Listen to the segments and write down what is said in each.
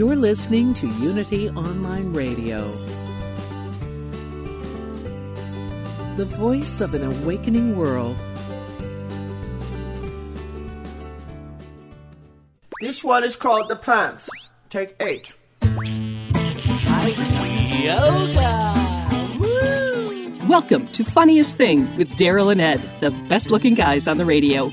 You're listening to Unity Online Radio, the voice of an awakening world. This one is called The Pants. Take eight. Yoga! Woo! Welcome to Funniest Thing with Daryl and Ed, the best looking guys on the radio.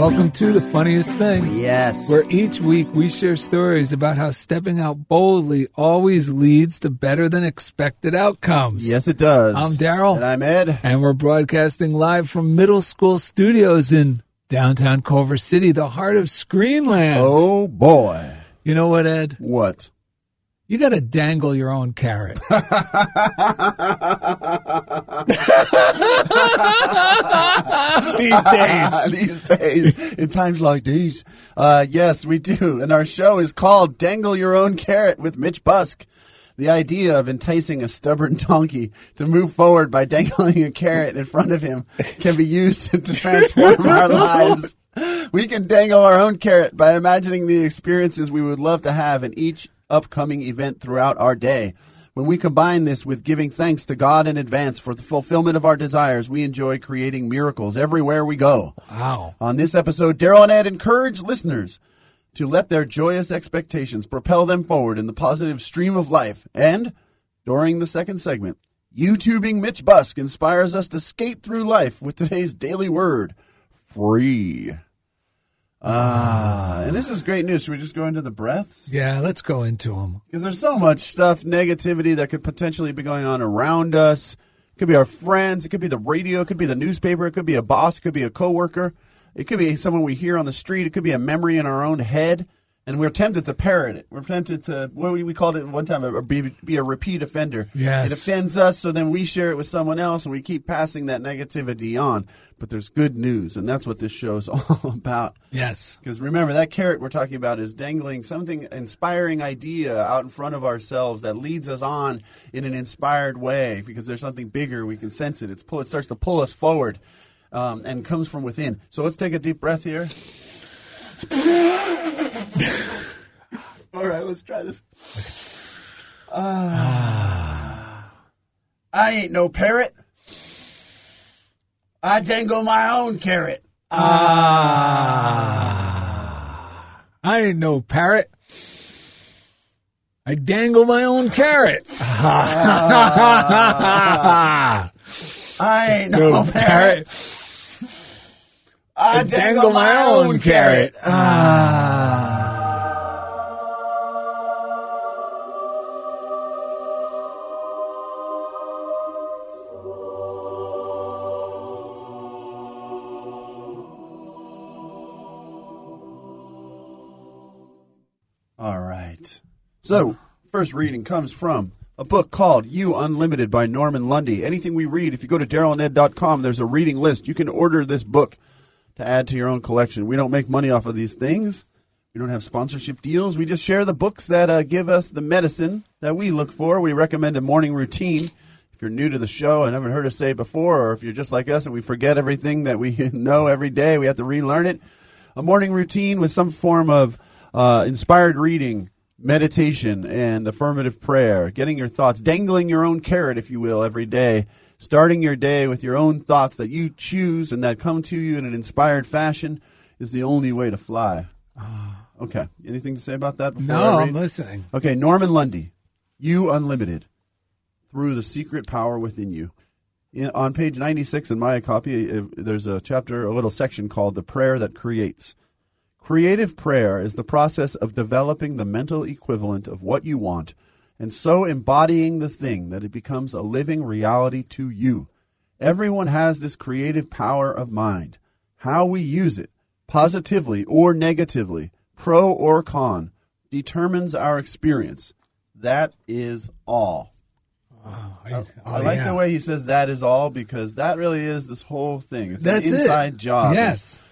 Welcome to the funniest thing. Yes. Where each week we share stories about how stepping out boldly always leads to better than expected outcomes. Yes, it does. I'm Daryl. And I'm Ed. And we're broadcasting live from middle school studios in downtown Culver City, the heart of Screenland. Oh, boy. You know what, Ed? What? You got to dangle your own carrot. these days. these days. In times like these. Uh, yes, we do. And our show is called Dangle Your Own Carrot with Mitch Busk. The idea of enticing a stubborn donkey to move forward by dangling a carrot in front of him can be used to transform our lives. We can dangle our own carrot by imagining the experiences we would love to have in each upcoming event throughout our day. When we combine this with giving thanks to God in advance for the fulfillment of our desires, we enjoy creating miracles everywhere we go. Wow. On this episode, Daryl and Ed encourage listeners to let their joyous expectations propel them forward in the positive stream of life. And during the second segment, YouTubing Mitch Busk inspires us to skate through life with today's daily word free. Ah, and this is great news. Should we just go into the breaths? Yeah, let's go into them. Because there's so much stuff, negativity that could potentially be going on around us. It could be our friends. It could be the radio. It could be the newspaper. It could be a boss. It could be a coworker. It could be someone we hear on the street. It could be a memory in our own head. And we're tempted to parrot it. We're tempted to, what we called it one time, a, be, be a repeat offender. Yes. It offends us, so then we share it with someone else, and we keep passing that negativity on. But there's good news, and that's what this show is all about. Yes. Because remember, that carrot we're talking about is dangling something inspiring idea out in front of ourselves that leads us on in an inspired way. Because there's something bigger, we can sense it. It's pull, it starts to pull us forward, um, and comes from within. So let's take a deep breath here. All right, let's try this. Uh, I ain't no parrot. I dangle my own carrot. Ah. I ain't no parrot. I dangle my own carrot. I ain't no, parrot. I, dangle, my own carrot. Ah. All right. So, first reading comes from a book called You Unlimited by Norman Lunde. Anything we read, if you go to darylned.com, there's a reading list. You can order this book to add to your own collection. We don't make money off of these things. We don't have sponsorship deals. We just share the books that uh, give us the medicine that we look for. We recommend a morning routine. If you're new to the show and haven't heard us say it before, or if you're just like us and we forget everything that we know every day, we have to relearn it. A morning routine with some form of uh, inspired reading, meditation, and affirmative prayer. Getting your thoughts, dangling your own carrot, if you will, every day. Starting your day with your own thoughts that you choose and that come to you in an inspired fashion is the only way to fly. Okay. Anything to say about that? Before No, I'm listening. Okay, Norman Lunde, you unlimited through the secret power within you. In, on page 96 in my copy, uh, there's a chapter, a little section called The Prayer That Creates. Creative prayer is the process of developing the mental equivalent of what you want and so embodying the thing that it becomes a living reality to you. Everyone has this creative power of mind. How we use it, positively or negatively, pro or con, determines our experience. That is all. I, oh, I like the way he says that is all because that really is this whole thing. It's That's an inside it. job. Yes.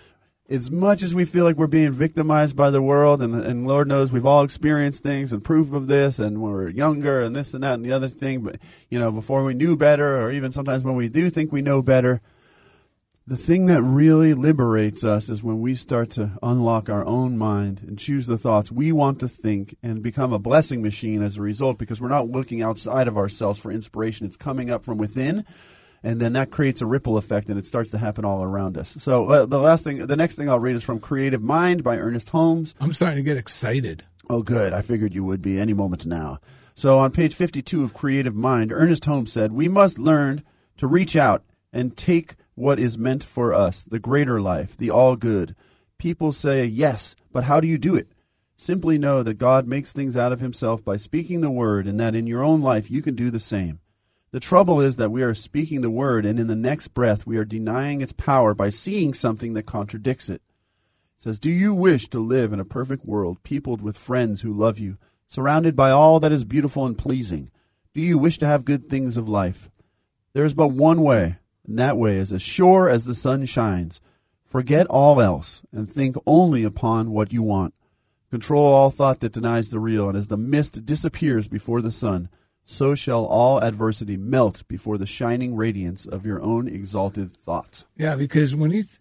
As much as we feel like we're being victimized by the world, and, and Lord knows we've all experienced things and proof of this, and when we're younger, and this and that and the other thing, but you know, before we knew better, or even sometimes when we do think we know better, the thing that really liberates us is when we start to unlock our own mind and choose the thoughts we want to think and become a blessing machine as a result because we're not looking outside of ourselves for inspiration. It's coming up from within. And then that creates a ripple effect, and it starts to happen all around us. So uh, the last thing, the next thing I'll read is from Creative Mind by Ernest Holmes. I'm starting to get excited. Oh, good. I figured you would be any moment now. So on page 52 of Creative Mind, Ernest Holmes said, We must learn to reach out and take what is meant for us, the greater life, the all good. People say, Yes, but how do you do it? Simply know that God makes things out of himself by speaking the word, and that in your own life you can do the same. The trouble is that we are speaking the word, and in the next breath we are denying its power by seeing something that contradicts it. It says, Do you wish to live in a perfect world, peopled with friends who love you, surrounded by all that is beautiful and pleasing? Do you wish to have good things of life? There is but one way, and that way is as sure as the sun shines. Forget all else, and think only upon what you want. Control all thought that denies the real, and as the mist disappears before the sun, so shall all adversity melt before the shining radiance of your own exalted thoughts. Yeah, because when he's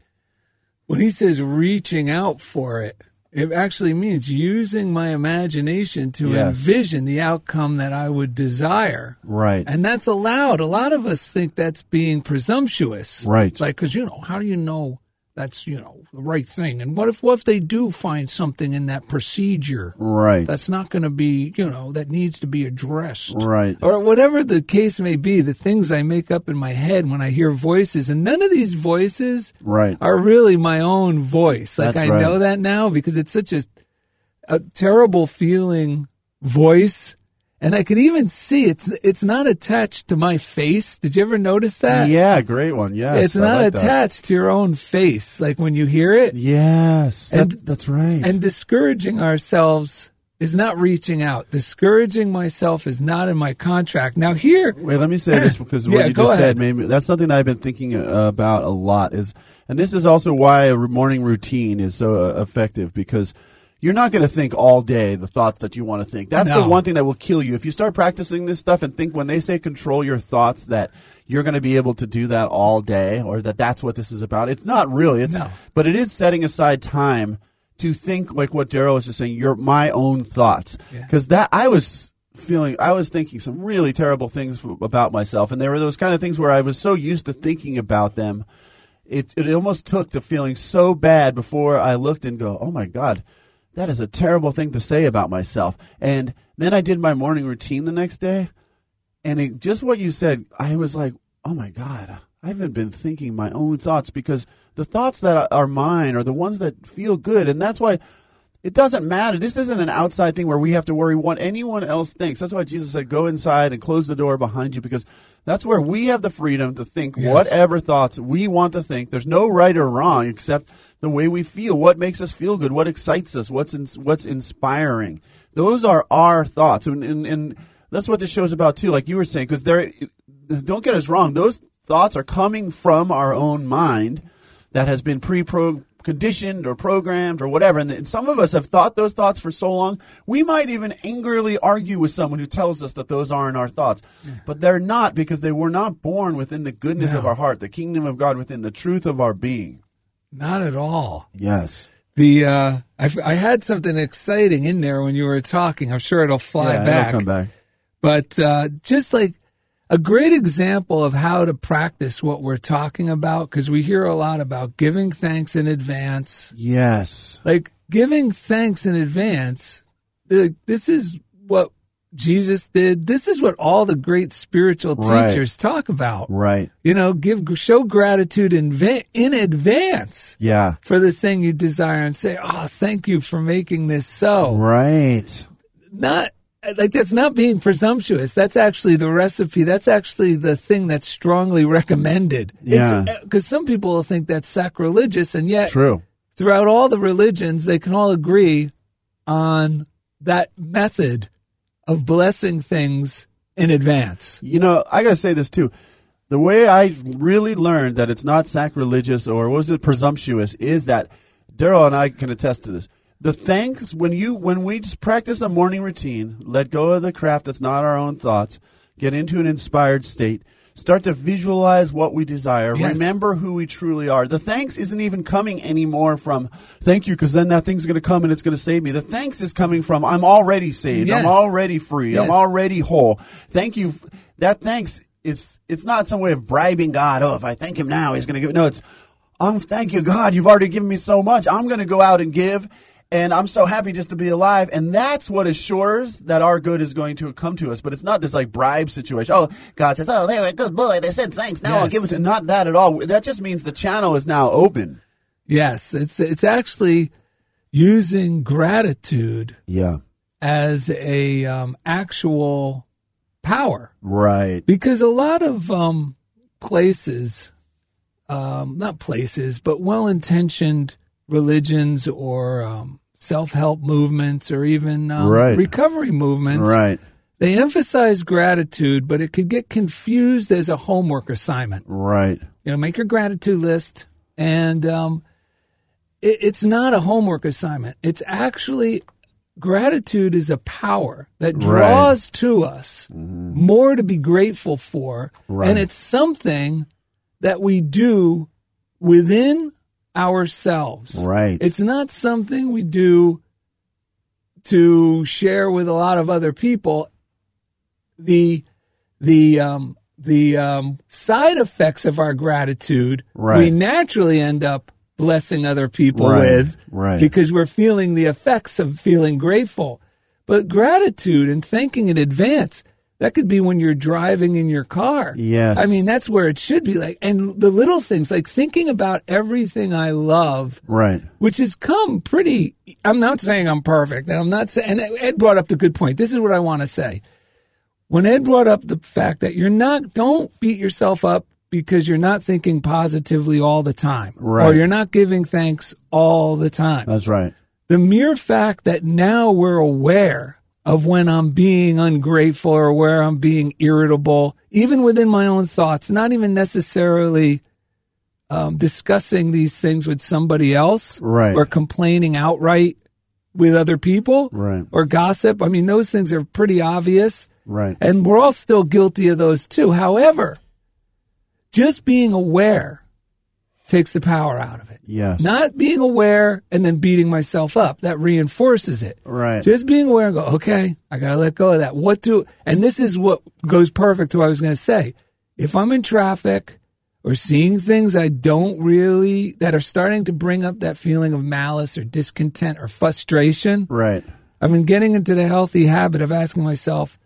when he says reaching out for it, it actually means using my imagination to Yes. envision the outcome that I would desire. Right. And that's allowed. A lot of us think that's being presumptuous. Right. Like, because, you know, how do you know that's, you know, the right thing? And what if, what if they do find something in that procedure right. that's not going to be, you know, that needs to be addressed? right. or whatever the case may be, the things I make up in my head when I hear voices, and none of these voices Right. are really my own voice. Like That's I right. know that now because it's such a, a terrible feeling voice, and I can even see it's it's not attached to my face. Did you ever notice that? Yeah, great one. Yes. It's I not like that. attached to your own face. Like when you hear it, Yes, And- that, that's right. and discouraging ourselves is not reaching out. Discouraging myself is not in my contract. Now here, Wait, let me say this because what Yeah, you just ahead. said made me. That's something that I've been thinking uh, about a lot. Is and this is also why a morning routine is so uh, effective because you're not going to think all day the thoughts that you want to think. That's the one thing that will kill you if you start practicing this stuff and think when they say control your thoughts that you're going to be able to do that all day or that that's what this is about. It's not really. It's No. but it is setting aside time to think like what Daryl was just saying. Your my own thoughts because that I was feeling I was thinking some really terrible things about myself, and there were those kind of things where I was so used to thinking about them. It it almost took the feeling so bad before I looked and go, oh my god. That is a terrible thing to say about myself. And then I did my morning routine the next day, and it, just what you said, I was like, oh my God, I haven't been thinking my own thoughts because the thoughts that are mine are the ones that feel good. And that's why it doesn't matter. This isn't an outside thing where we have to worry what anyone else thinks. That's why Jesus said, go inside and close the door behind you because that's where we have the freedom to think Yes. whatever thoughts we want to think. There's no right or wrong except the way we feel, what makes us feel good, what excites us, what's in, what's inspiring. Those are our thoughts, and, and, and that's what this show's about too. Like you were saying, because there, don't get us wrong, those thoughts are coming from our own mind that has been pre-pro conditioned or programmed or whatever. And, and some of us have thought those thoughts for so long, we might even angrily argue with someone who tells us that those aren't our thoughts. But they're not because they were not born within the goodness of our heart, the kingdom of God within the truth of our being. not at all. Yes. The uh, I, I had something exciting in there when you were talking. I'm sure it'll fly yeah, back. It'll come back. But uh, just like a great example of how to practice what we're talking about, because we hear a lot about giving thanks in advance. Yes. Like giving thanks in advance, like, this is what Jesus did. This is what all the great spiritual Right. teachers talk about. Right. You know, give show gratitude in va- in advance Yeah. for the thing you desire and say, "Oh, thank you for making this so." Right. Not like that's not being presumptuous. That's actually the recipe. That's actually the thing that's strongly recommended. Yeah. Uh, because some people will think that's sacrilegious, and yet True. throughout all the religions, they can all agree on that method of blessing things in advance. You know, I got to say this too. The way I really learned that it's not sacrilegious or was it presumptuous is that Daryl and I can attest to this. The thanks when you when we just practice a morning routine, let go of the craft that's not our own thoughts, get into an inspired state, start to visualize what we desire, Yes. remember who we truly are. The thanks isn't even coming anymore from thank you because then that thing's going to come and it's going to save me. The thanks is coming from I'm already saved. Yes. I'm already free. I'm already whole. Thank you. That thanks. It's it's not some way of bribing God. Oh, if I thank Him now, He's going to give. No, it's um. Thank you, God. You've already given me so much. I'm going to go out and give, and I'm so happy just to be alive. And that's what assures that our good is going to come to us. But it's not this like bribe situation. Oh, God says, oh, they're a good boy. They said thanks. Now I'll give it to. Not that at all. That just means the channel is now open. Yes, it's it's actually using gratitude Yeah. as a um, actual power Right. because a lot of um, places, um, not places, but well-intentioned religions or um, self-help movements or even um, Right. recovery movements, Right. they emphasize gratitude, but it could get confused as a homework assignment. Right. You know, make your gratitude list, and um, it, it's not a homework assignment. It's actually gratitude is a power that Right. draws to us more to be grateful for, Right. and it's something that we do within ourselves. Right. It's not something we do to share with a lot of other people. The the um, the um, side effects of our gratitude, Right. we naturally end up blessing other people Right, with, right. because we're feeling the effects of feeling grateful. But gratitude and thanking in advance, that could be when you're driving in your car. Yes. I mean, that's where it should be like, and the little things like thinking about everything I love Right. which has come pretty. I'm not saying I'm perfect. and I'm not saying. And Ed brought up the good point. This is what I want to say. When Ed brought up the fact that you're not, don't beat yourself up because you're not thinking positively all the time, or you're not giving thanks all the time. That's right. the mere fact that now we're aware of when I'm being ungrateful or where I'm being irritable, even within my own thoughts, not even necessarily um, discussing these things with somebody else Right. or complaining outright with other people Right. or gossip. I mean, those things are pretty obvious. Right. And we're all still guilty of those too. However, just being aware takes the power out of it. Yes. Not being aware and then beating myself up. That reinforces it. Right. Just being aware and go, okay, I got to let go of that. What do, and this is what goes perfect to what I was going to say. If I'm in traffic or seeing things I don't really, that are starting to bring up that feeling of malice or discontent or frustration, Right. I've been getting into the healthy habit of asking myself,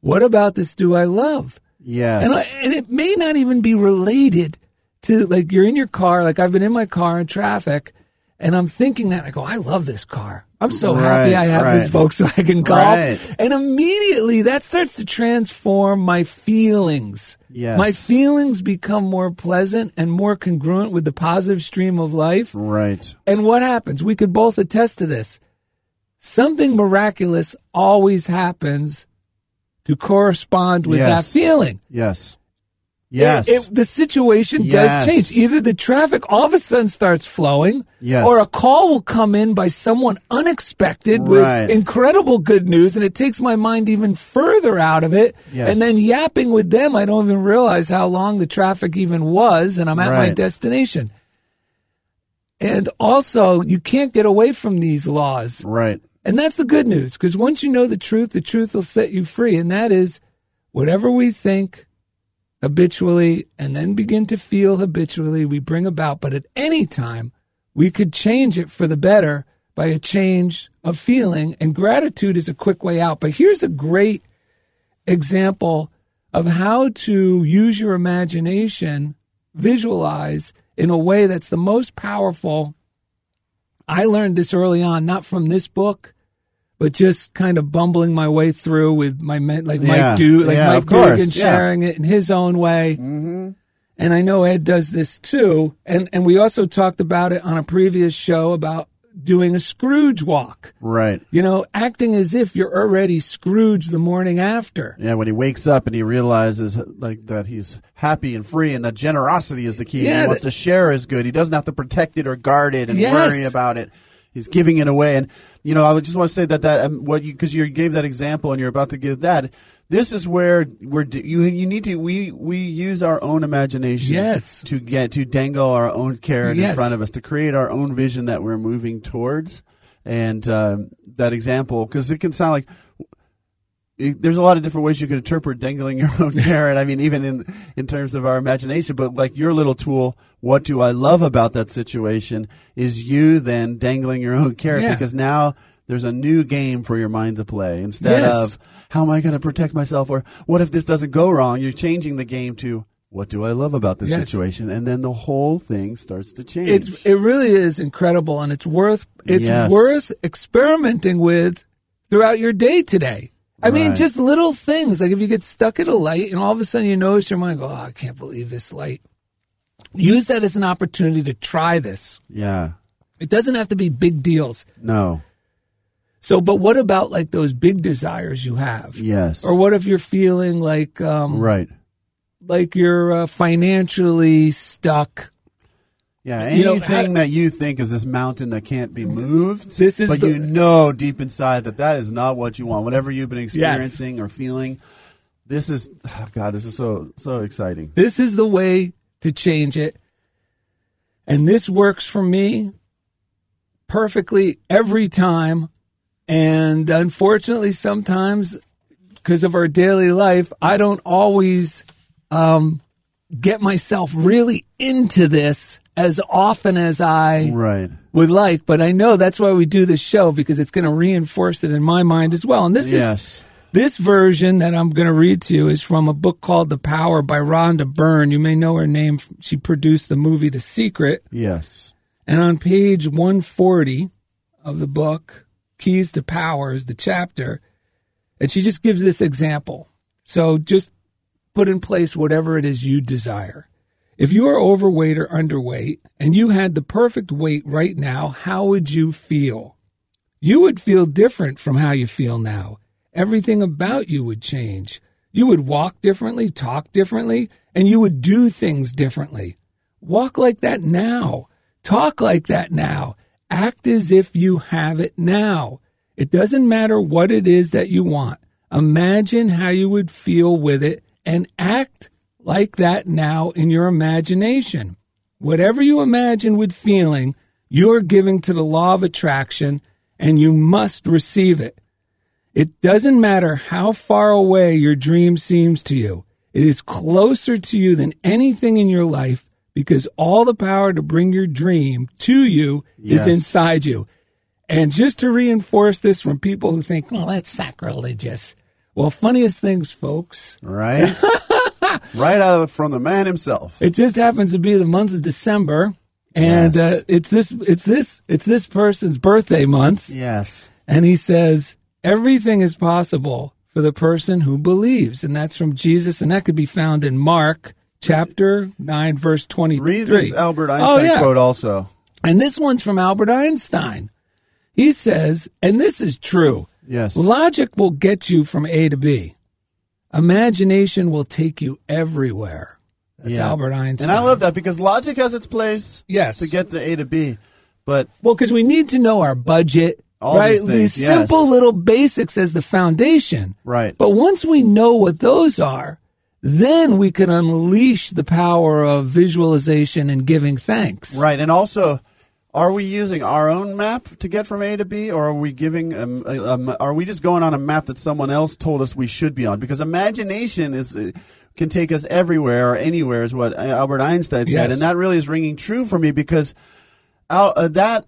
what about this do I love? Yes. And, I, and it may not even be related to like you're in your car. Like I've been in my car in traffic, and I'm thinking that I go, I love this car. I'm so happy I have this right. Volkswagen Golf, Right. and immediately that starts to transform my feelings. Yes. My feelings become more pleasant and more congruent with the positive stream of life. right. And what happens? We could both attest to this. Something miraculous always happens to correspond with Yes. that feeling. Yes. Yes. It- it- the situation Yes. does change. Either the traffic all of a sudden starts flowing, Yes. or a call will come in by someone unexpected with incredible good news, and it takes my mind even further out of it. Yes. And then yapping with them, I don't even realize how long the traffic even was, and I'm at my destination. And also, you can't get away from these laws. right. And that's the good news because once you know the truth, the truth will set you free. And that is whatever we think habitually and then begin to feel habitually, we bring about. But at any time, we could change it for the better by a change of feeling, and gratitude is a quick way out. But here's a great example of how to use your imagination, visualize in a way that's the most powerful. I learned this early on, not from this book, but just kind of bumbling my way through with my men, like Yeah. Mike Du, like Yeah, Mike of course. Dugan Yeah. sharing it in his own way. Mm-hmm. And I know Ed does this too. And and we also talked about it on a previous show about doing a Scrooge walk. Right. You know, acting as if you're already Scrooge the morning after. Yeah, when he wakes up and he realizes like that he's happy and free, and that generosity is the key. Yeah, he wants that- to share his good. He doesn't have to protect it or guard it and Yes. worry about it. He's giving it away. And you know, I would just want to say that that um, what you because you gave that example and you're about to give that. This is where d- you you need to we we use our own imagination Yes. to get to dangle our own carrot in front of us to create our own vision that we're moving towards and um, that example because it can sound like there's a lot of different ways you can interpret dangling your own carrot. I mean, even in in terms of our imagination. But like your little tool, what do I love about that situation? Is you then dangling your own carrot Yeah. because now there's a new game for your mind to play instead Yes. of how am I going to protect myself or what if this doesn't go wrong? You're changing the game to what do I love about this Yes. situation, and then the whole thing starts to change. It's it really is incredible and it's worth it's Yes. worth experimenting with throughout your day today. I mean, just little things like if you get stuck at a light and all of a sudden you notice your mind go, "Oh, I can't believe this light." Use that as an opportunity to try this. yeah. It doesn't have to be big deals. No. So, but what about like those big desires you have? Yes. Or what if you're feeling like um right. like you're uh, financially stuck? Yeah, You know, anything that you think is this mountain that can't be moved, This is but the- you know deep inside that that is not what you want. Whatever you've been experiencing or feeling, this is oh God. This is so so exciting. This is the way to change it. And this works for me perfectly every time. And unfortunately, sometimes because of our daily life, I don't always um, get myself really into this as often as I Right. would like. But I know that's why we do this show because it's going to reinforce it in my mind as well. And this is this version that I'm going to read to you is from a book called The Power by Rhonda Byrne. You may know her name. She produced the movie The Secret. Yes. And on page 140 of the book, Keys to Power is the chapter. And she just gives this example. So just put in place whatever it is you desire. If you are overweight or underweight and you had the perfect weight right now, how would you feel? You would feel different from how you feel now. Everything about you would change. You would walk differently, talk differently, and you would do things differently. Walk like that now. Talk like that now. Act as if you have it now. It doesn't matter what it is that you want. Imagine how you would feel with it and act like that now in your imagination. Whatever you imagine with feeling, you're giving to the law of attraction and you must receive it. It doesn't matter how far away your dream seems to you. It is closer to you than anything in your life because all the power to bring your dream to you is inside you. And just to reinforce this from people who think, well, that's sacrilegious. Well, funniest things, folks. Right. right out of the, from the man himself. It just happens to be the month of December, and Yes. uh, it's this, it's this, it's this person's birthday month. Yes. And he says, everything is possible for the person who believes. And that's from Jesus. And that could be found in Mark chapter 9, verse 23. Read this Albert Oh, Einstein yeah. quote also. And this one's from Albert Einstein. He says, and this is true Yes. logic will get you from A to B, imagination will take you everywhere. That's Yeah. Albert Einstein. And I love that because logic has its place Yes. to get to A to B. But Well, because we need to know our budget, All right? these things, yes. simple little basics as the foundation. right. But once we know what those are, then we can unleash the power of visualization and giving thanks. Right, and also, are we using our own map to get from A to B, or are we giving? Um, um, are we just going on a map that someone else told us we should be on? Because imagination is uh, can take us everywhere or anywhere, is what Albert Einstein said, Yes. and that really is ringing true for me because Al, uh, that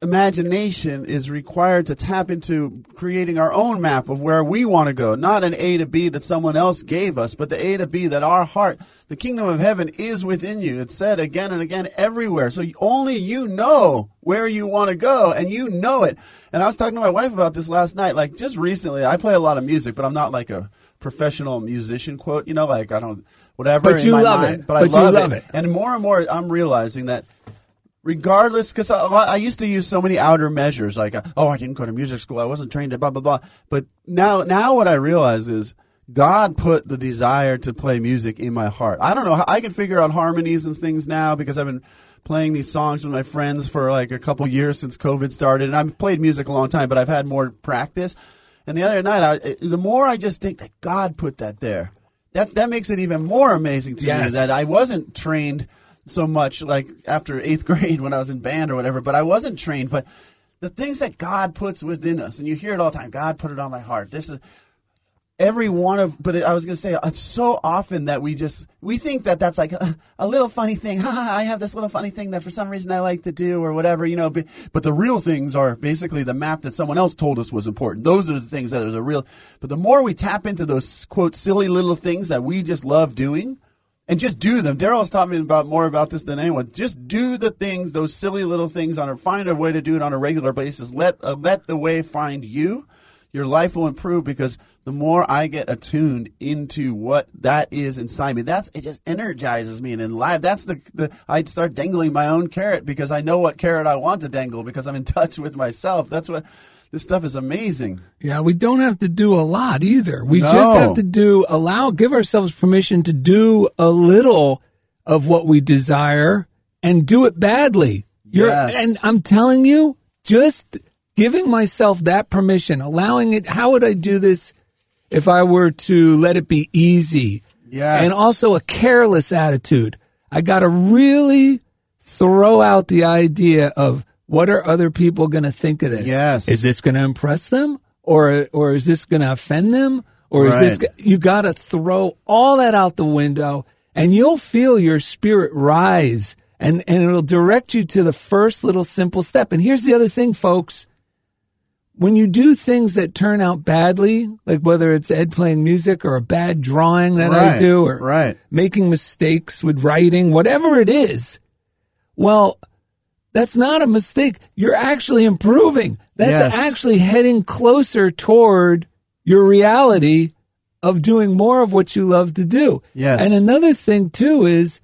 imagination is required to tap into creating our own map of where we want to go, not an A to B that someone else gave us, but the A to B that our heart, the kingdom of heaven is within you. It's said again and again everywhere. So only you know where you want to go and you know it. And I was talking to my wife about this last night. Like just recently, I play a lot of music, but I'm not like a professional musician quote, you know, like I don't, whatever. But in you my love mind, it. But I But you love, love it. it. And more and more, I'm realizing that regardless, because I, I used to use so many outer measures, like, oh, I didn't go to music school, I wasn't trained to blah blah blah. But now, now what I realize is God put the desire to play music in my heart. I don't know I can figure out harmonies and things now because I've been playing these songs with my friends for like a couple years since COVID started, and I've played music a long time, but I've had more practice. And the other night, I, the more I just think that God put that there, that that makes it even more amazing to me that I wasn't trained so much like after eighth grade when I was in band or whatever, but I wasn't trained. But the things that God puts within us, and you hear it all the time, God put it on my heart. This is every one of but I was going to say it's so often that we just we think that that's like a, a little funny thing. I have this little funny thing that for some reason I like to do or whatever, you know, but, but the real things are basically the map that someone else told us was important. Those are the things that are the real but the more we tap into those quote silly little things that we just love doing and just do them. Daryl's taught me about more about this than anyone. Just do the things, those silly little things on a find a way to do it on a regular basis. Let uh, let the way find you. Your life will improve because the more I get attuned into what that is inside me, that's it just energizes me and in life. That's the the I'd start dangling my own carrot because I know what carrot I want to dangle because I'm in touch with myself. That's what this stuff is amazing. Yeah, we don't have to do a lot either. We No. just have to do allow give ourselves permission to do a little of what we desire and do it badly. You're, Yes. and I'm telling you, just giving myself that permission, allowing it how would I do this if I were to let it be easy? Yes. And also a careless attitude. I got to really throw out the idea of what are other people going to think of this? Yes. Is this going to impress them or or is this going to offend them or is this Right. you got to throw all that out the window and you'll feel your spirit rise and and it'll direct you to the first little simple step. And here's the other thing folks, when you do things that turn out badly, like whether it's Ed playing music or a bad drawing that I do or right. making mistakes with writing, whatever it is, well, that's not a mistake. You're actually improving. That's Yes. actually heading closer toward your reality of doing more of what you love to do. Yes. And another thing too is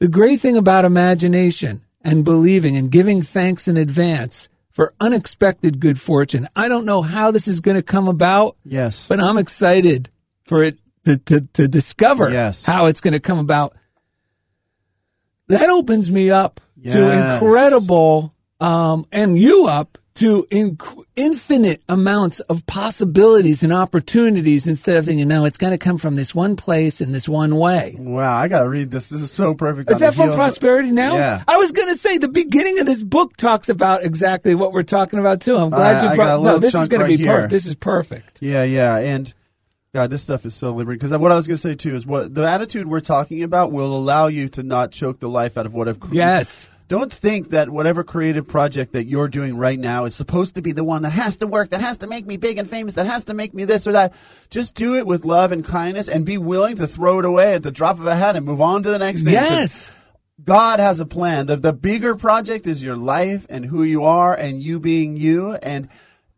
the great thing about imagination and believing and giving thanks in advance for unexpected good fortune. I don't know how this is going to come about, Yes. but I'm excited for it to, to, to discover Yes. how it's going to come about. That opens me up to incredible, um, and you up to inc- infinite amounts of possibilities and opportunities instead of thinking, no, it's got to come from this one place in this one way. Wow, I gotta read this. This is so perfect. Is that from Prosperity Now? Yeah. I was going to say the beginning of this book talks about exactly what we're talking about too. I'm glad I- you got brought. No, this is going right to be perfect. This is perfect. Yeah, yeah, and God, this stuff is so liberating. Because what I was going to say too is what the attitude we're talking about will allow you to not choke the life out of whatever. Yes. Don't think that whatever creative project that you're doing right now is supposed to be the one that has to work, that has to make me big and famous, that has to make me this or that. Just do it with love and kindness, and be willing to throw it away at the drop of a hat and move on to the next thing. Yes. God has a plan. The, the bigger project is your life and who you are and you being you. And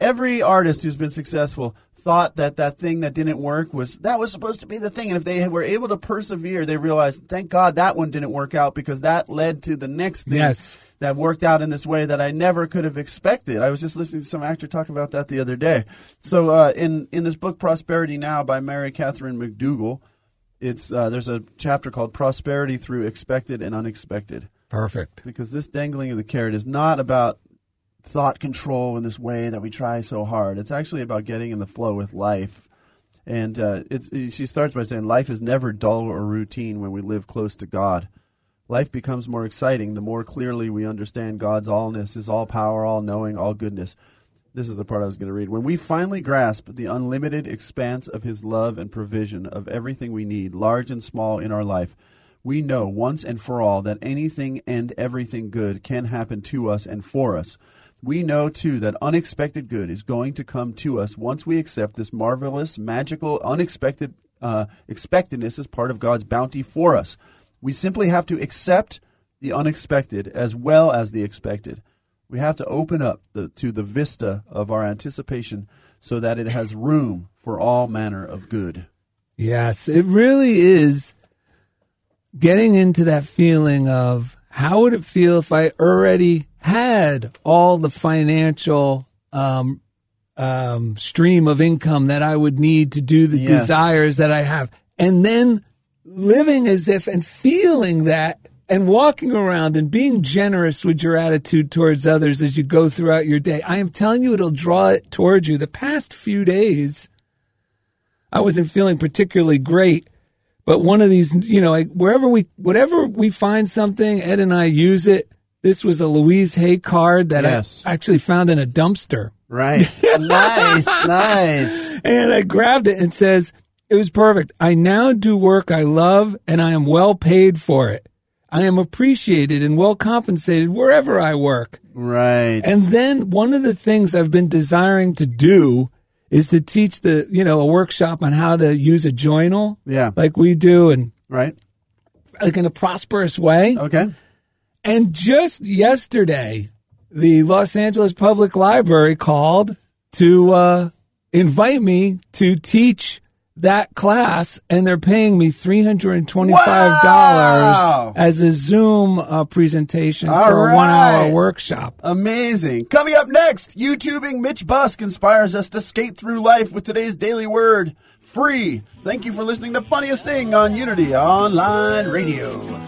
every artist who's been successful thought that that thing that didn't work was that was supposed to be the thing. And if they were able to persevere, they realized, thank God that one didn't work out because that led to the next thing Yes. that worked out in this way that I never could have expected. I was just listening to some actor talk about that the other day. So uh, in in this book, Prosperity Now by Mary Katherine MacDougall, it's uh, there's a chapter called Prosperity Through Expected and Unexpected Perfect. because this dangling of the carrot is not about thought control in this way that we try so hard. It's actually about getting in the flow with life. And uh, it's, she starts by saying, Life is never dull or routine when we live close to God. Life becomes more exciting the more clearly we understand God's allness, His all power, all knowing, all goodness. This is the part I was going to read. When we finally grasp the unlimited expanse of His love and provision of everything we need, large and small, in our life, we know once and for all that anything and everything good can happen to us and for us. We know too that unexpected good is going to come to us once we accept this marvelous, magical, unexpected uh, expectedness as part of God's bounty for us. We simply have to accept the unexpected as well as the expected. We have to open up the, to the vista of our anticipation so that it has room for all manner of good. Yes, it really is getting into that feeling of how would it feel if I already had all the financial um, um, stream of income that I would need to do the Yes. desires that I have, and then living as if and feeling that and walking around and being generous with your attitude towards others as you go throughout your day. I am telling you, it'll draw it towards you. The past few days, I wasn't feeling particularly great, but one of these, you know, wherever we, whatever we find something, Ed and I use it. This was a Louise Hay card that Yes. I actually found in a dumpster. Right. nice, nice. And I grabbed it and says, it was perfect. I now do work I love and I am well paid for it. I am appreciated and well compensated wherever I work. Right. And then one of the things I've been desiring to do is to teach the, you know, a workshop on how to use a journal. Yeah. Like we do and right. like in a prosperous way. Okay. And just yesterday, the Los Angeles Public Library called to uh, invite me to teach that class, and they're paying me three hundred and twenty-five dollars Wow! as a Zoom uh, presentation All for a one-hour workshop. Amazing. Coming up next, YouTubing Mitch Busk inspires us to skate through life with today's daily word free. Thank you for listening to Funniest Thing on Unity Online Radio.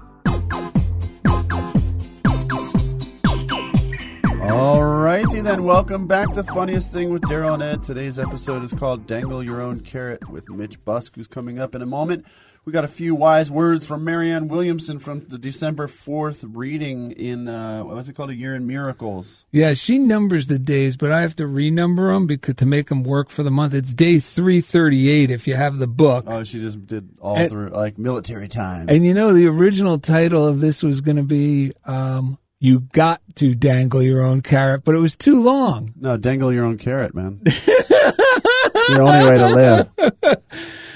Alrighty then, welcome back to Funniest Thing with Daryl and Ed. Today's episode is called Dangle Your Own Carrot with Mitch Busk, who's coming up in a moment. We got a few wise words from Marianne Williamson from the December 4th reading in, uh, what's it called? A Year in Miracles. Yeah, she numbers the days, but I have to renumber them because to make them work for the month. It's day three thirty-eight if you have the book. Oh, she just did all And- through, like, military time. And you know, the original title of this was going to be um, "You Got to Dangle Your Own Carrot," but it was too long. no, dangle your own carrot, man. it's the only way to live.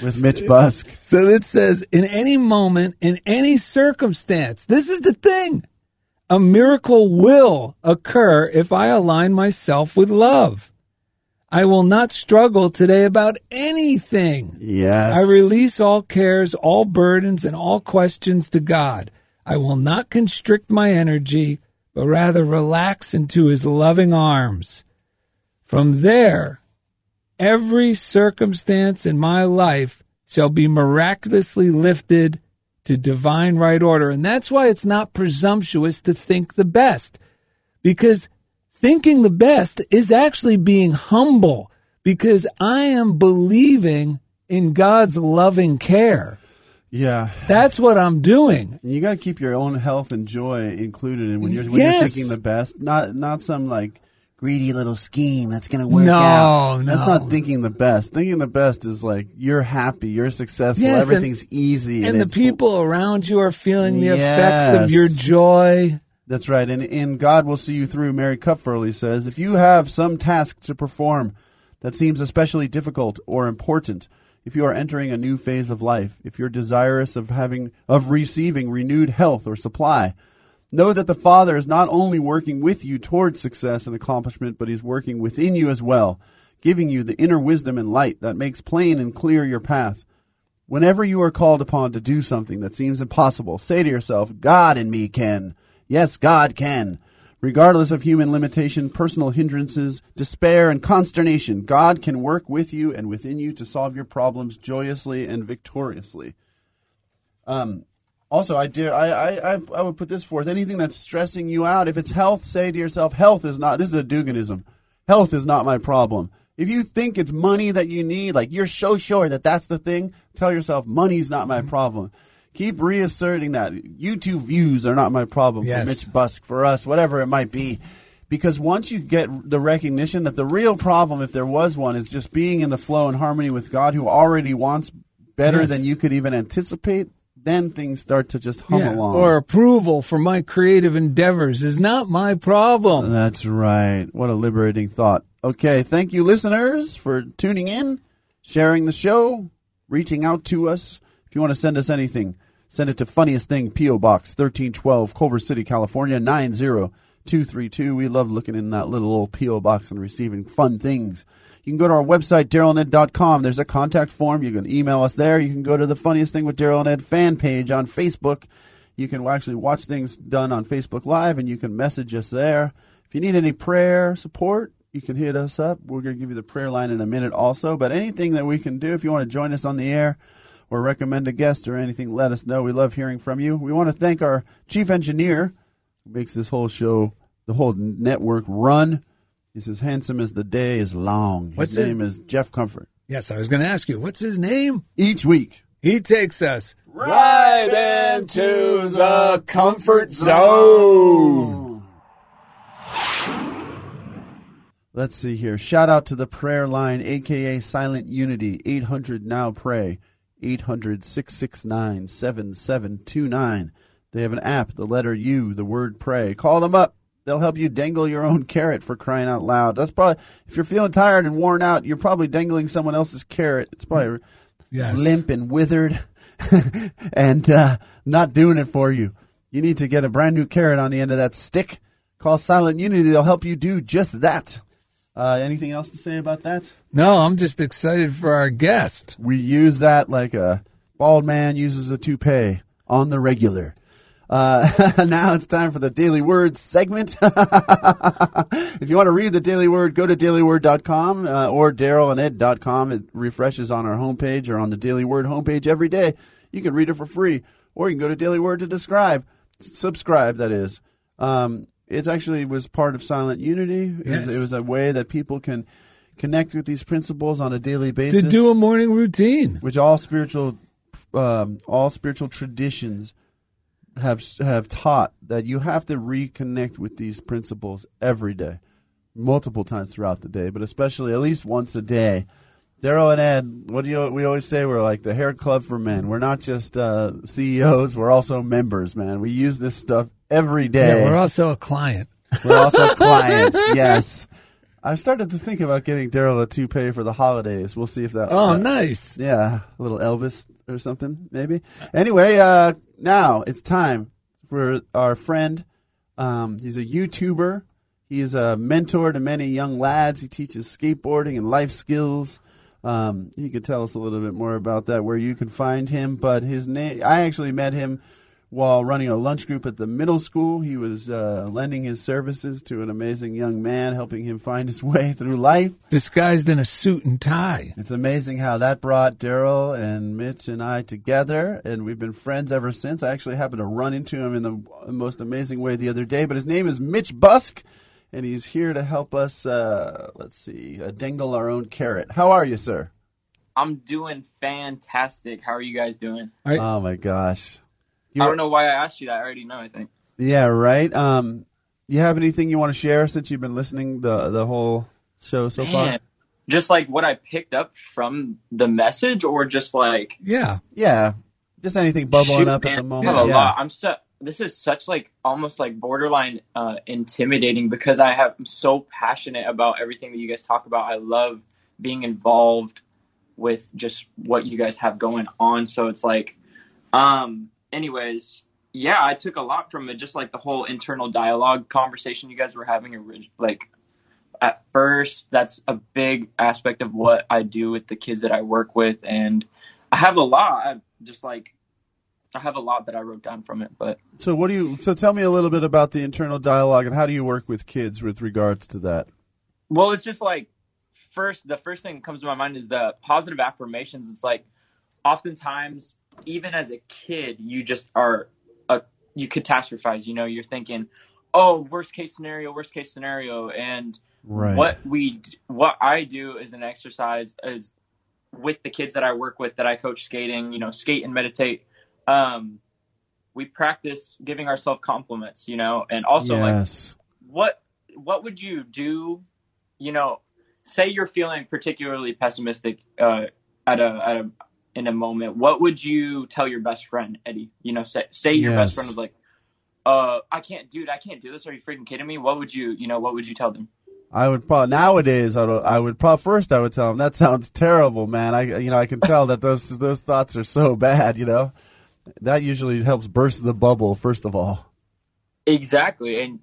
With Mitch Busk. So it says, "In any moment, in any circumstance." This is the thing: a miracle will occur if I align myself with love. I will not struggle today about anything. Yes. I release all cares, all burdens, and all questions to God. I will not constrict my energy, but rather relax into his loving arms. From there, every circumstance in my life shall be miraculously lifted to divine right order. And that's why it's not presumptuous to think the best, because thinking the best is actually being humble, because I am believing in God's loving care. Yeah. That's what I'm doing. You got to keep your own health and joy included in when you're when Yes. you're thinking the best, not not some like greedy little scheme that's going to work No, out. That's not thinking the best. Thinking the best is like you're happy, you're successful, Yes, and- everything's easy, And the people around you are feeling the effects of your joy. That's right. And in God will see you through. Mary Kupferle says, if you have some task to perform that seems especially difficult or important, if you are entering a new phase of life, if you're desirous of having of receiving renewed health or supply, know that the Father is not only working with you towards success and accomplishment, but He's working within you as well, giving you the inner wisdom and light that makes plain and clear your path. Whenever you are called upon to do something that seems impossible, say to yourself, God in me can. Yes, God can. Regardless of human limitation, personal hindrances, despair, and consternation, God can work with you and within you to solve your problems joyously and victoriously. Um, also, I dare I, I I would put this forth: anything that's stressing you out, if it's health, say to yourself, "Health is not." This is a Duganism. Health is not my problem. If you think it's money that you need, like you're so sure that that's the thing, tell yourself, "Money's not my problem." Keep reasserting that YouTube views are not my problem Yes. for Mitch Busk, for us, whatever it might be. Because once you get the recognition that the real problem, if there was one, is just being in the flow and harmony with God, who already wants better Yes. than you could even anticipate, then things start to just hum Yeah, along. Or approval for my creative endeavors is not my problem. That's right. What a liberating thought. Okay, thank you, listeners, for tuning in, sharing the show, reaching out to us. If you want to send us anything, send it to Funniest Thing, P.O. Box 1312, Culver City, California, 90232. We love looking in that little old P.O. Box and receiving fun things. You can go to our website, darylanded.com. There's a contact form. You can email us there. You can go to the Funniest Thing with Daryl and Ed fan page on Facebook. You can actually watch things done on Facebook Live, and you can message us there. If you need any prayer support, you can hit us up. We're going to give you the prayer line in a minute also. But anything that we can do, if you want to join us on the air or recommend a guest or anything, let us know. We love hearing from you. We want to thank our chief engineer who makes this whole show, the whole network run. He's as handsome as the day is long. His What's his- name is Jeff Comfort. Yes, I was going to ask you, what's his name? Each week, He takes us right into the comfort zone. Let's see here. Shout out to the prayer line, aka Silent Unity, 800 Now Pray, 800 669 7729. They have an app, the letter U, the word pray. Call them up. They'll help you dangle your own carrot for crying out loud. That's probably, if you're feeling tired and worn out, you're probably dangling someone else's carrot. It's probably Yes. limp and withered and uh, not doing it for you. You need to get a brand new carrot on the end of that stick. Call Silent Unity. They'll help you do just that. Uh, anything else to say about that? No, I'm just excited for our guest. We use that like a bald man uses a toupee on the regular. Uh, now it's time for the Daily Word segment. if you want to read the Daily Word, go to dailyword.com uh, or darylanded.com. It refreshes on our homepage or on the Daily Word homepage every day. You can read it for free, or you can go to Daily Word to describe, subscribe. That is. Um, it actually was part of Silent Unity. It, Yes. was, it was a way that people can connect with these principles on a daily basis To do a morning routine. which all spiritual um, all spiritual traditions have have taught that you have to reconnect with these principles every day, multiple times throughout the day, but especially at least once a day. Daryl and Ed, what do you, we always say? We're like the hair club for men. We're not just uh, CEOs; we're also members. Man, we use this stuff every day. Yeah, we're also a client. We're also clients. Yes, I've started to think about getting Daryl a toupee for the holidays. We'll see if that. Oh, that- nice. yeah, a little Elvis or something, maybe. Anyway, uh, now it's time for our friend. Um, he's a YouTuber. He's a mentor to many young lads. He teaches skateboarding and life skills. Um, he could tell us a little bit more about that, where you can find him. But his name, I actually met him while running a lunch group at the middle school. He was uh, lending his services to an amazing young man, helping him find his way through life. Disguised in a suit and tie. It's amazing how that brought Daryl and Mitch and I together, and we've been friends ever since. I actually happened to run into him in the most amazing way the other day, but his name is Mitch Busk, and he's here to help us, uh, let's see, uh, dangle our own carrot. How are you, sir? I'm doing fantastic. How are you guys doing? Right. Oh, my gosh. You I don't know why I asked you that. I already know. I think. Yeah, right. Um, you have anything you want to share since you've been listening the the whole show so far? Just like what I picked up from the message, or just like Yeah. Yeah, just anything bubbling shoot, up man, at the moment. have a Yeah. lot. I'm so. This is such like almost like borderline uh, intimidating because I have I'm so passionate about everything that you guys talk about. I love being involved with just what you guys have going on. So it's like, um, anyways, yeah, I took a lot from it. Just like the whole internal dialogue conversation you guys were having. Like at first, that's a big aspect of what I do with the kids that I work with, and I have a lot. I just like I have a lot that I wrote down from it, but So what do you? So tell me a little bit about the internal dialogue and how do you work with kids with regards to that? well, it's just like first the first thing that comes to my mind is the positive affirmations. It's like oftentimes even as a kid you just are a you catastrophize, you know, you're thinking, "Oh, worst case scenario, worst case scenario." And Right. what we what I do is an exercise is with the kids that I work with that I coach skating, you know, skate and meditate. Um, we practice giving ourselves compliments, you know, and also like what what would you do, you know, say you're feeling particularly pessimistic uh, at a at a in a moment. What would you tell your best friend, Eddie? You know, say say your Yes. best friend was like, uh, I can't, dude, I can't do this. Are you freaking kidding me? What would you, you know, what would you tell them? I would probably nowadays. I would, I would probably first. I would tell them that sounds terrible, man. I you know I can tell that those those thoughts are so bad. You know, that usually helps burst the bubble first of all. Exactly, and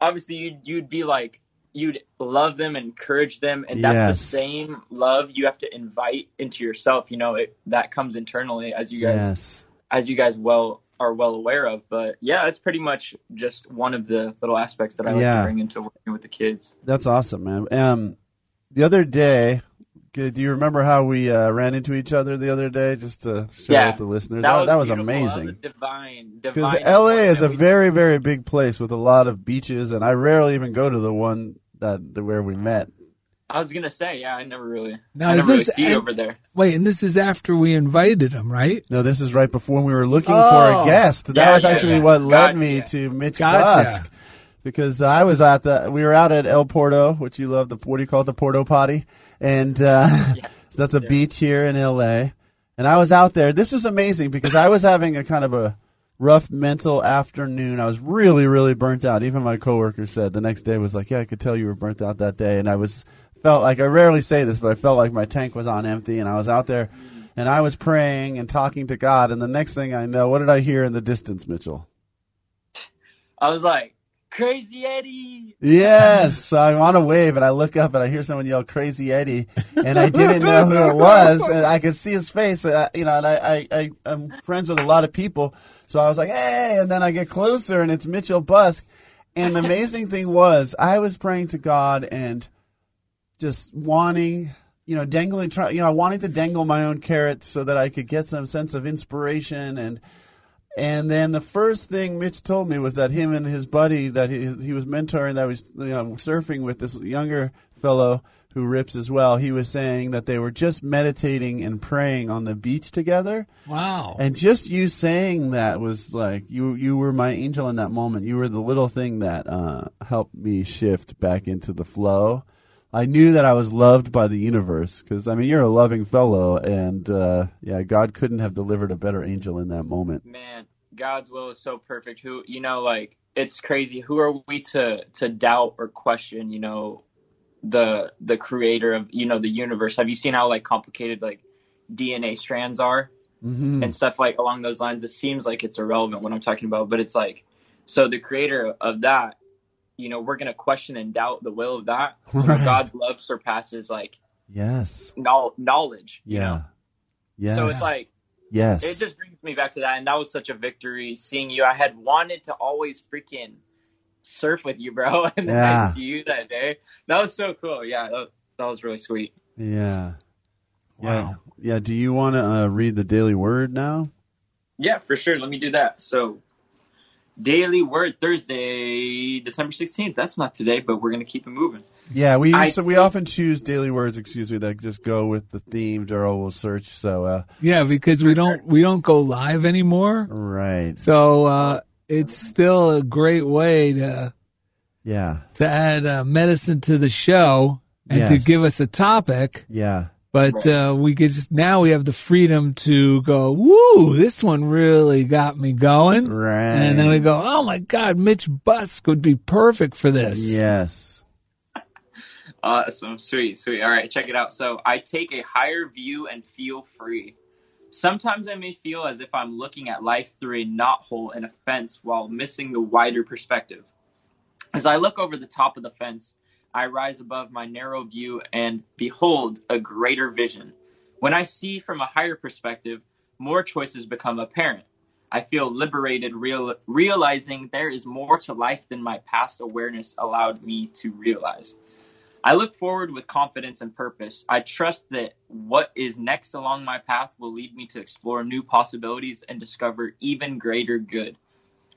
obviously you'd you'd be like you'd love them, encourage them, and that's Yes. the same love you have to invite into yourself. You know, it, that comes internally as you guys Yes. as you guys well are well aware of. But yeah, it's pretty much just one of the little aspects that I like Yeah. to bring into working with the kids. That's awesome, man. Um, the other day, do you remember how we uh, ran into each other the other day? Just to share Yeah. with the listeners, that, that was beautiful. That amazing. was divine, Because. LA is a very, very big place with a lot of beaches, and I rarely even go to the one that where we met. I was gonna say, yeah, I never really, Now, I is never really this- see you and- over there. Wait, and this is after we invited him, right? No, this is right before we were looking Oh. for a guest. That was actually what led Gotcha. me to Mitch Gotcha. Busk. Because I was at the, we were out at El Porto, which you love, the what do you call it, the Porto Potty, and uh, Yeah. so that's a beach here in LA. And I was out there. This was amazing because I was having a kind of a rough mental afternoon. I was really, really burnt out. Even my coworker said the next day was like, "Yeah, I could tell you were burnt out that day." And I was felt like I rarely say this, but I felt like my tank was on empty, and I was out there, and I was praying and talking to God. And the next thing I know, what did I hear in the distance, Mitchell? I was like, crazy Eddie. Yes, so I'm on a wave and I look up and I hear someone yell "Crazy Eddie," and I didn't know who it was, and I could see his face, uh, you know. And I, I, I, I'm friends with a lot of people, so I was like, "Hey!" And then I get closer, and it's Mitchell Busk. And the amazing thing was, I was praying to God and just wanting, you know, dangling, you know, I wanted to dangle my own carrots so that I could get some sense of inspiration and. And then the first thing Mitch told me was that him and his buddy that he he was mentoring, that was you know, surfing with this younger fellow who rips as well. He was saying that they were just meditating and praying on the beach together. Wow. And just you saying that was like you you were my angel in that moment. You were the little thing that uh, helped me shift back into the flow. I knew that I was loved by the universe because I mean you're a loving fellow, and uh, yeah, God couldn't have delivered a better angel in that moment. Man, God's will is so perfect. Who you know, like it's crazy. Who are we to to doubt or question? You know, the the creator of you know the universe. Have you seen how like complicated like DNA strands are Mm-hmm. and stuff like along those lines? It seems like it's irrelevant what I'm talking about, but it's like so the creator of that. You know, we're gonna question and doubt the will of that. You know, God's love surpasses like Yes. knowl- knowledge. You Yeah. know? Yes. So it's like yes. it just brings me back to that, and that was such a victory seeing you. I had wanted to always freaking surf with you, bro, and then Yeah. I see you that day. That was so cool. Yeah, that, that was really sweet. yeah. Yeah. Wow. Yeah. Do you want to uh, read the daily word now? Yeah, for sure. Let me do that. So, daily word Thursday, December sixteenth. That's not today, but we're gonna keep it moving. Yeah, we I so we often choose daily words. Excuse me, that just go with the theme. Daryl will search. So, uh, Yeah, because we don't we don't go live anymore. right. So uh, it's still a great way to Yeah. to add uh, medicine to the show and to give us a topic. Yeah. But uh, we could just now we have the freedom to go. Woo! This one really got me going. Right. And then we go. Oh my God, Mitch Busk would be perfect for this. Yes. Awesome, sweet, sweet. All right, check it out. So, I take a higher view and feel free. Sometimes I may feel as if I'm looking at life through a knothole in a fence while missing the wider perspective. As I look over the top of the fence, I rise above my narrow view and behold a greater vision. When I see from a higher perspective, more choices become apparent. I feel liberated, real, realizing there is more to life than my past awareness allowed me to realize. I look forward with confidence and purpose. I trust that what is next along my path will lead me to explore new possibilities and discover even greater good.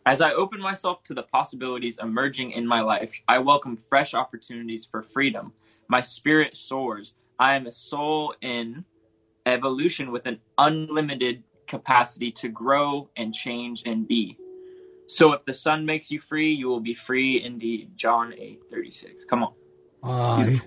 As I open myself to the possibilities emerging in my life, I welcome fresh opportunities for freedom. My spirit soars. I am a soul in evolution with an unlimited capacity to grow and change and be. So if the Son makes you free, you will be free indeed. John 8 36. Come on. Uh,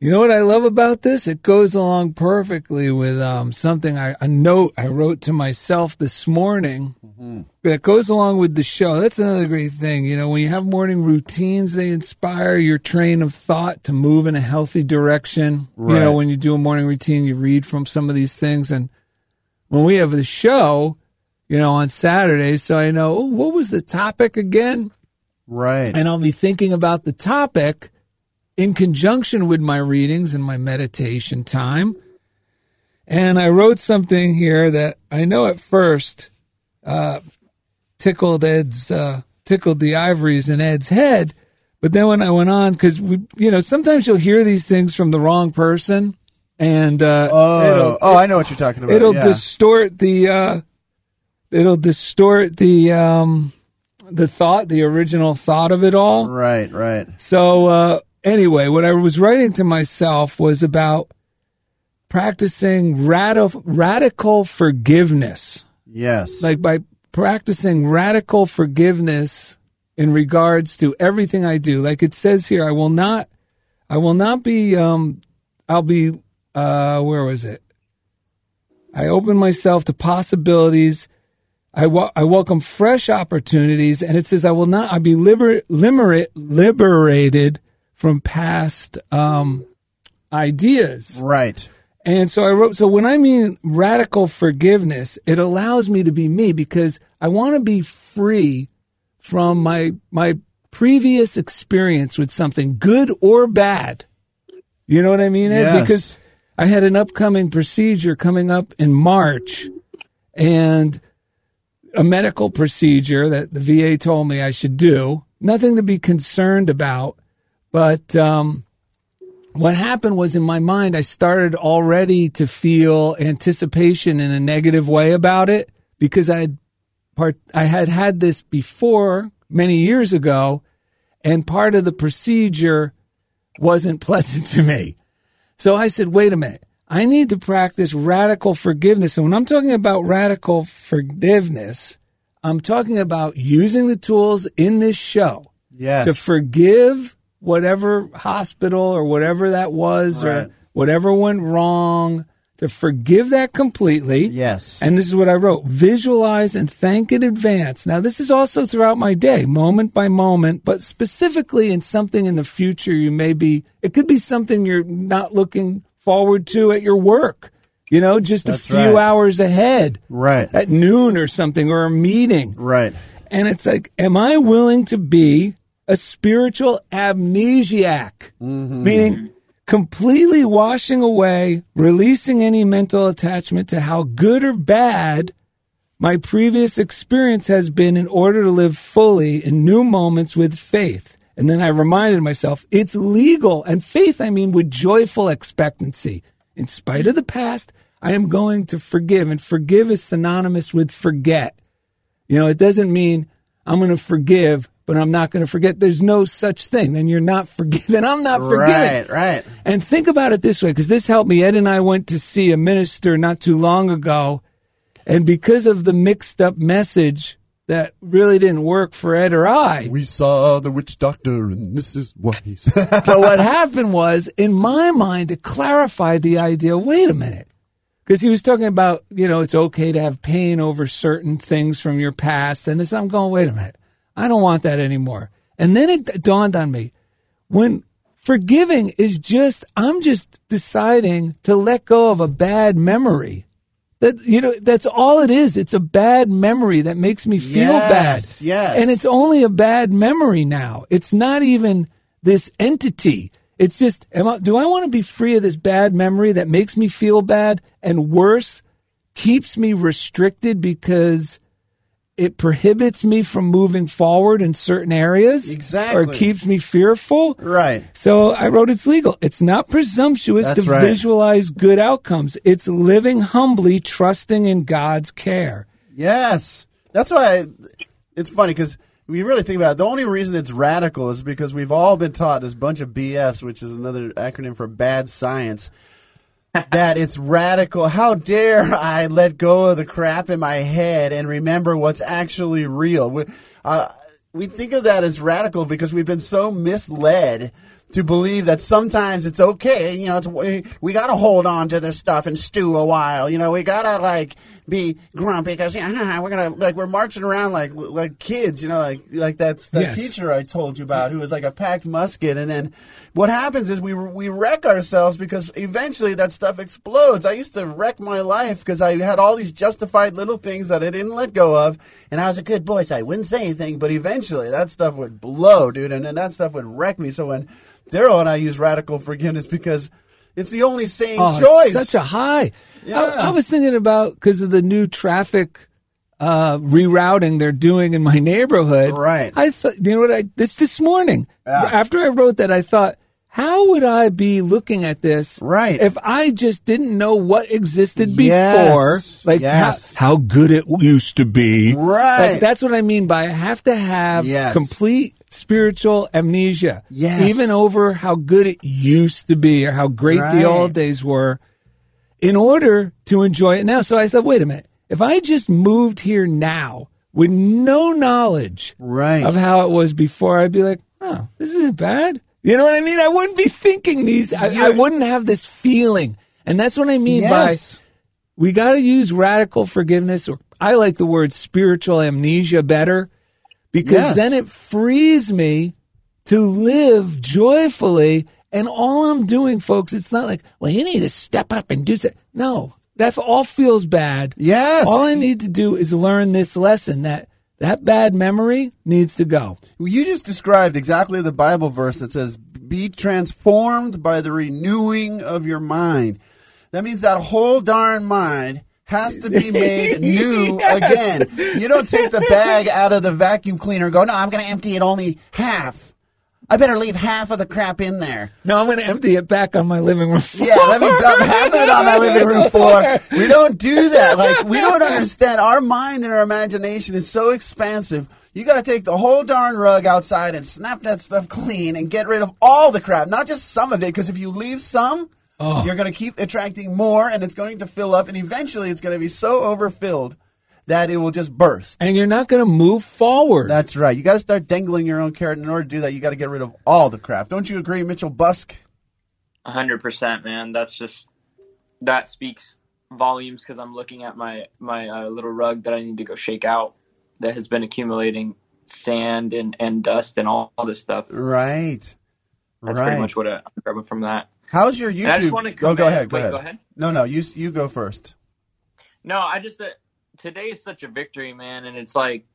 you know what I love about this? It goes along perfectly with um, something I a note I wrote to myself this morning Mm-hmm. that goes along with the show. That's another great thing. You know, when you have morning routines, they inspire your train of thought to move in a healthy direction. You know, when you do a morning routine, you read from some of these things. And when we have the show, you know, on Saturday, so I know, oh, what was the topic again? Right. and I'll be thinking about the topic in conjunction with my readings and my meditation time. And I wrote something here that I know at first uh, tickled Ed's uh, tickled the ivories in Ed's head, but then when I went on, because we, you know, sometimes you'll hear these things from the wrong person, and uh, oh, oh, I know what you're talking about. it'll yeah. distort the uh it'll distort the um the thought the original thought of it all right, right. so uh anyway what i was writing to myself was about practicing radical radical forgiveness Yes. like by practicing radical forgiveness in regards to everything I do. Like it says here, I will not, I will not be, um, I'll be, uh, where was it? I open myself to possibilities. I, wa- I welcome fresh opportunities, and it says I will not. I'll be liber- liberate, liberated from past um, ideas. right. And so I wrote, so when I mean radical forgiveness, it allows me to be me because I want to be free from my, my previous experience with something good or bad. You know what I mean? Ed? Yes. Because I had an upcoming procedure coming up in March and a medical procedure that the VA told me I should do. Nothing to be concerned about, but, um, what happened was in my mind, I started already to feel anticipation in a negative way about it because I had part, I had had this before many years ago, and part of the procedure wasn't pleasant to me. So I said, wait a minute. I need to practice radical forgiveness. And when I'm talking about radical forgiveness, I'm talking about using the tools in this show Yes. to forgive whatever hospital or whatever that was Right. or whatever went wrong, to forgive that completely. yes. And this is what I wrote visualize and thank in advance. Now, this is also throughout my day, moment by moment, but specifically in something in the future you may be, it could be something you're not looking forward to at your work, you know, just That's a few right. hours ahead right. at noon or something or a meeting. right. And it's like, am I willing to be a spiritual amnesiac? Mm-hmm. Meaning completely washing away, releasing any mental attachment to how good or bad my previous experience has been in order to live fully in new moments with faith. And then I reminded myself, it's legal. And faith, I mean, with joyful expectancy. In spite of the past, I am going to forgive. And forgive is synonymous with forget. You know, it doesn't mean I'm going to forgive, but I'm not going to forget. There's no such thing. Then you're not forgiven. Then I'm not forgiving. Right, right. And think about it this way, because this helped me. Ed and I went to see a minister not too long ago, and because of the mixed up message that really didn't work for Ed or I, We saw the witch doctor, and this is what he said. but what happened was, in my mind, it clarified the idea. Wait a minute. Because he was talking about, you know, it's okay to have pain over certain things from your past. And as I'm going, wait a minute, I don't want that anymore. And then it dawned on me when forgiving is just, I'm just deciding to let go of a bad memory. That, you know, that's all it is. It's a bad memory that makes me feel Yes, bad. yes. And it's only a bad memory now. It's not even this entity. It's just, am I, do I want to be free of this bad memory that makes me feel bad and worse, keeps me restricted because it prohibits me from moving forward in certain areas? Exactly. Or keeps me fearful? Right. So I wrote it's legal. It's not presumptuous That's to right. visualize good outcomes. It's living humbly, trusting in God's care. Yes, that's why I, it's funny because we really think about it. The only reason it's radical is because we've all been taught this bunch of BS, which is another acronym for bad science. That it's radical. How dare I let go of the crap in my head and remember what's actually real? We, uh, we think of that as radical because we've been so misled to believe that sometimes it's okay. You know, it's, we, we got to hold on to this stuff and stew a while. You know, we got to like be grumpy because yeah, we're gonna like we're marching around like like kids. You know, like like that's that Yes. teacher I told you about who was like a packed musket. And then what happens is we we wreck ourselves because eventually that stuff explodes. I used to wreck my life because I had all these justified little things that I didn't let go of, and I was a good boy, so I wouldn't say anything. But eventually that stuff would blow, dude, and then that stuff would wreck me. So when Daryl and I use radical forgiveness because it's the only sane Oh, choice. such a high. Yeah. I, I was thinking about because of the new traffic uh, rerouting they're doing in my neighborhood. Right. I thought, you know what? I this this morning Yeah. after I wrote that, I thought, how would I be looking at this? Right. If I just didn't know what existed Yes. before, like Yes. how, how good it used to be. Right. Like, that's what I mean by I have to have Yes. complete spiritual amnesia. Yes. Even over how good it used to be or how great Right. the old days were in order to enjoy it now. So I thought, wait a minute. If I just moved here now with no knowledge Right. of how it was before, I'd be like, oh, this isn't bad. You know what I mean? I wouldn't be thinking these. I, I wouldn't have this feeling. And that's what I mean Yes. by we got to use radical forgiveness, or I like the word spiritual amnesia better because Yes. then it frees me to live joyfully. And all I'm doing, folks, it's not like, well, you need to step up and do something. No, that all feels bad. Yes. All I need to do is learn this lesson that that bad memory needs to go. You just described exactly the Bible verse that says, Be transformed by the renewing of your mind. That means that whole darn mind has to be made new again. You don't take the bag out of the vacuum cleaner and go, No, I'm going to empty it only half. I better leave half of the crap in there. No, I'm going to empty it back on my living room. Yeah, let me dump half of it on my living room floor. We don't do that. Like we don't understand. Our mind and our imagination is so expansive. You got to take the whole darn rug outside and snap that stuff clean and get rid of all the crap, not just some of it. Because if you leave some, you're going to keep attracting more, and it's going to fill up, and eventually it's going to be so overfilled that it will just burst. And you're not going to move forward. That's right. You got to start dangling your own carrot. In order to do that, you got to get rid of all the crap. Don't you agree, Mitchell Busk? A hundred percent, man. That's just that speaks volumes because I'm looking at my my uh, little rug that I need to go shake out that has been accumulating sand and, and dust and all, all this stuff. Right. That's right. pretty much what I'm grabbing from that. How's your YouTube? I just want to oh, go ahead. Go wait, ahead. go ahead. No, no. You you go first. No, I just uh, today is such a victory, man, and it's like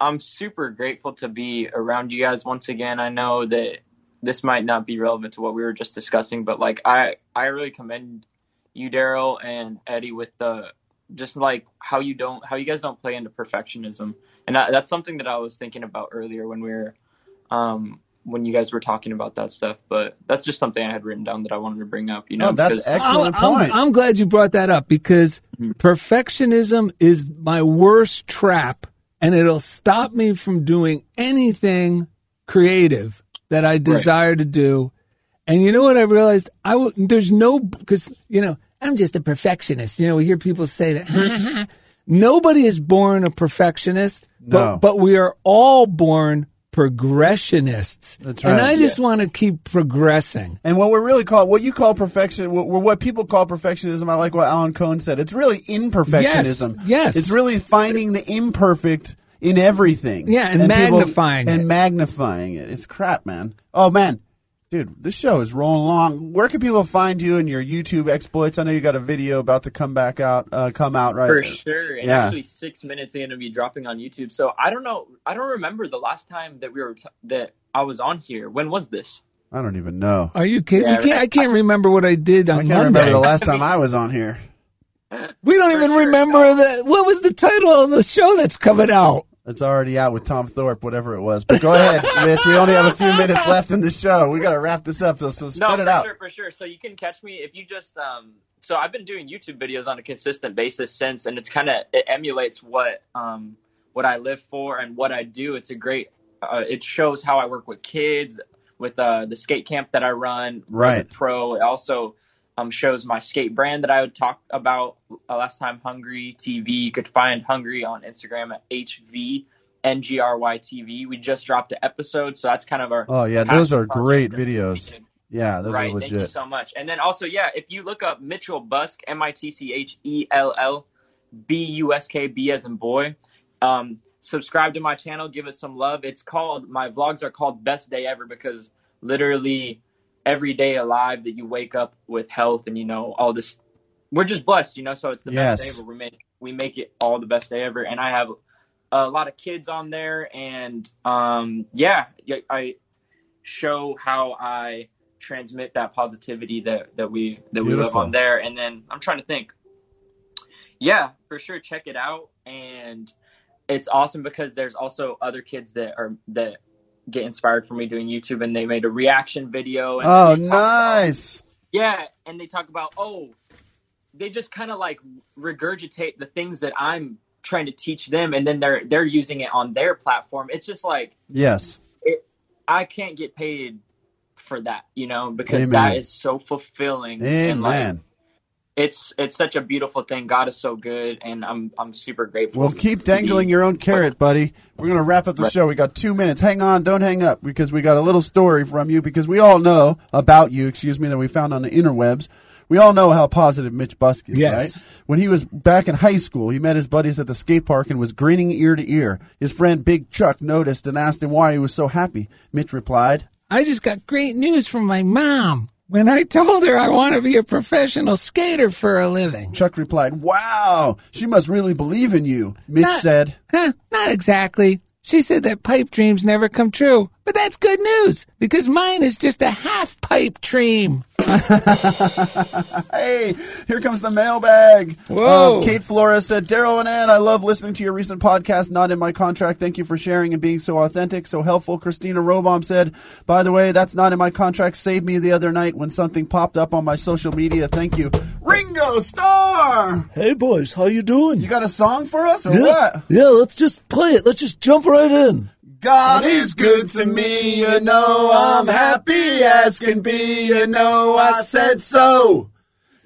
I'm super grateful to be around you guys once again. I know that this might not be relevant to what we were just discussing, but like I I really commend you, Daryl and Eddie, with the just like how you don't how you guys don't play into perfectionism, and that, that's something that I was thinking about earlier when we were um when you guys were talking about that stuff. But that's just something I had written down that I wanted to bring up. You oh, know, Oh, that's excellent I'm, I'm- point. I'm glad you brought that up because mm-hmm. perfectionism is my worst trap and it'll stop me from doing anything creative that I desire to do. And you know what I realized? I w- there's no because you know I'm just a perfectionist. You know, we hear people say that. Nobody is born a perfectionist, No. but but we are all born progressionists. That's right. And. I just want to keep progressing. and what we're really called, what you call perfection, what, what people call perfectionism, I like what Alan Cohen said. It's really imperfectionism. Yes, yes. It's really finding the imperfect in everything. Yeah, and people- magnifying and it. magnifying it. It's crap, man. Oh man. Dude, this show is rolling along. Where can people find you and your YouTube exploits? I know you got a video about to come back out, uh, come out right. For sure. And Yeah. actually, six minutes are going to be dropping on YouTube. So I don't know. I don't remember the last time that we were t- that I was on here. When was this? I don't even know. Are you kidding? Yeah, can't, I can't remember what I did on I can't Monday. remember the last time I was on here. we don't even sure, remember that. What was the title of the show that's coming out? It's already out with Tom Thorpe, whatever it was. But go ahead, Mitch. We only have a few minutes left in the show. We got to wrap this up, so, so spit no, it for out. sure, for sure. So you can catch me if you just um. So I've been doing YouTube videos on a consistent basis since, and it's kind of it emulates what um what I live for and what I do. It's a great. Uh, it shows how I work with kids, with uh, the skate camp that I run, Right. Pro. It also um, shows my skate brand that I would talk about uh, last time. Hungry TV. You could find Hungry on Instagram at HV. NGRY TV. We just dropped an episode, so that's kind of our. Oh yeah, those are great videos. Yeah, those right, are thank you so much. And then also, yeah, if you look up Mitchell Busk, M I T C H E L L B U S K B as in boy, um, subscribe to my channel, give it some love. It's called my vlogs are called Best Day Ever because literally every day alive that you wake up with health and you know all this, we're just blessed, you know. So it's the Yes. best day ever. We make we make it all the best day ever, and I have a lot of kids on there, and um, yeah, I show how I transmit that positivity that that we that we live Beautiful. on there. And then I'm trying to think. Yeah, for sure, check it out, and it's awesome because there's also other kids that are that get inspired from me doing YouTube, and they made a reaction video. And Oh, talk about- nice. yeah, and they talk about oh, they just kind of like regurgitate the things that I'm trying to teach them, and then they're they're using it on their platform. It's just like Yes. I can't get paid for that, you know, because Amen. that is so fulfilling. And like Amen. It's it's such a beautiful thing. God is so good, and I'm I'm super grateful. Well, keep dangling your own carrot, buddy. We're going to wrap up the show. We got two minutes. Hang on. Don't hang up because we got a little story from you because we all know about you, excuse me, that we found on the interwebs. We all know how positive Mitch Busk is, Yes. right? When he was back in high school, he met his buddies at the skate park and was grinning ear to ear. His friend Big Chuck noticed and asked him why he was so happy. Mitch replied, I just got great news from my mom when I told her I want to be a professional skater for a living. Chuck replied, Wow, she must really believe in you. Mitch Not- said, Huh, not exactly. She said that pipe dreams never come true. But that's good news because mine is just a half pipe dream. Hey, here comes the mailbag. Whoa. Um, Kate Flores said, Daryl and Ann, I love listening to your recent podcast, Not in My Contract. Thank you for sharing and being so authentic, so helpful. Christina Robom said, By the way, that's not in my contract. Saved me the other night when something popped up on my social media. Thank you. Ringo Starr! Hey boys, how you doing? You got a song for us or yeah, what? yeah, let's just play it. Let's just jump right in. God is good to me, you know I'm happy as can be, you know I said so.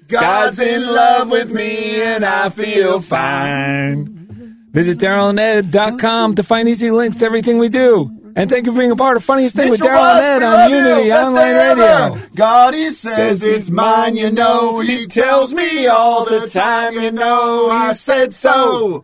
God's in love with me and I feel fine. Visit DarylandEd.com to find easy links to everything we do. And thank you for being a part of Funniest Thing with Daryl and Ed on. Unity Online. Radio. God, he says it's mine, you know. He tells me all the time, you know. I said so.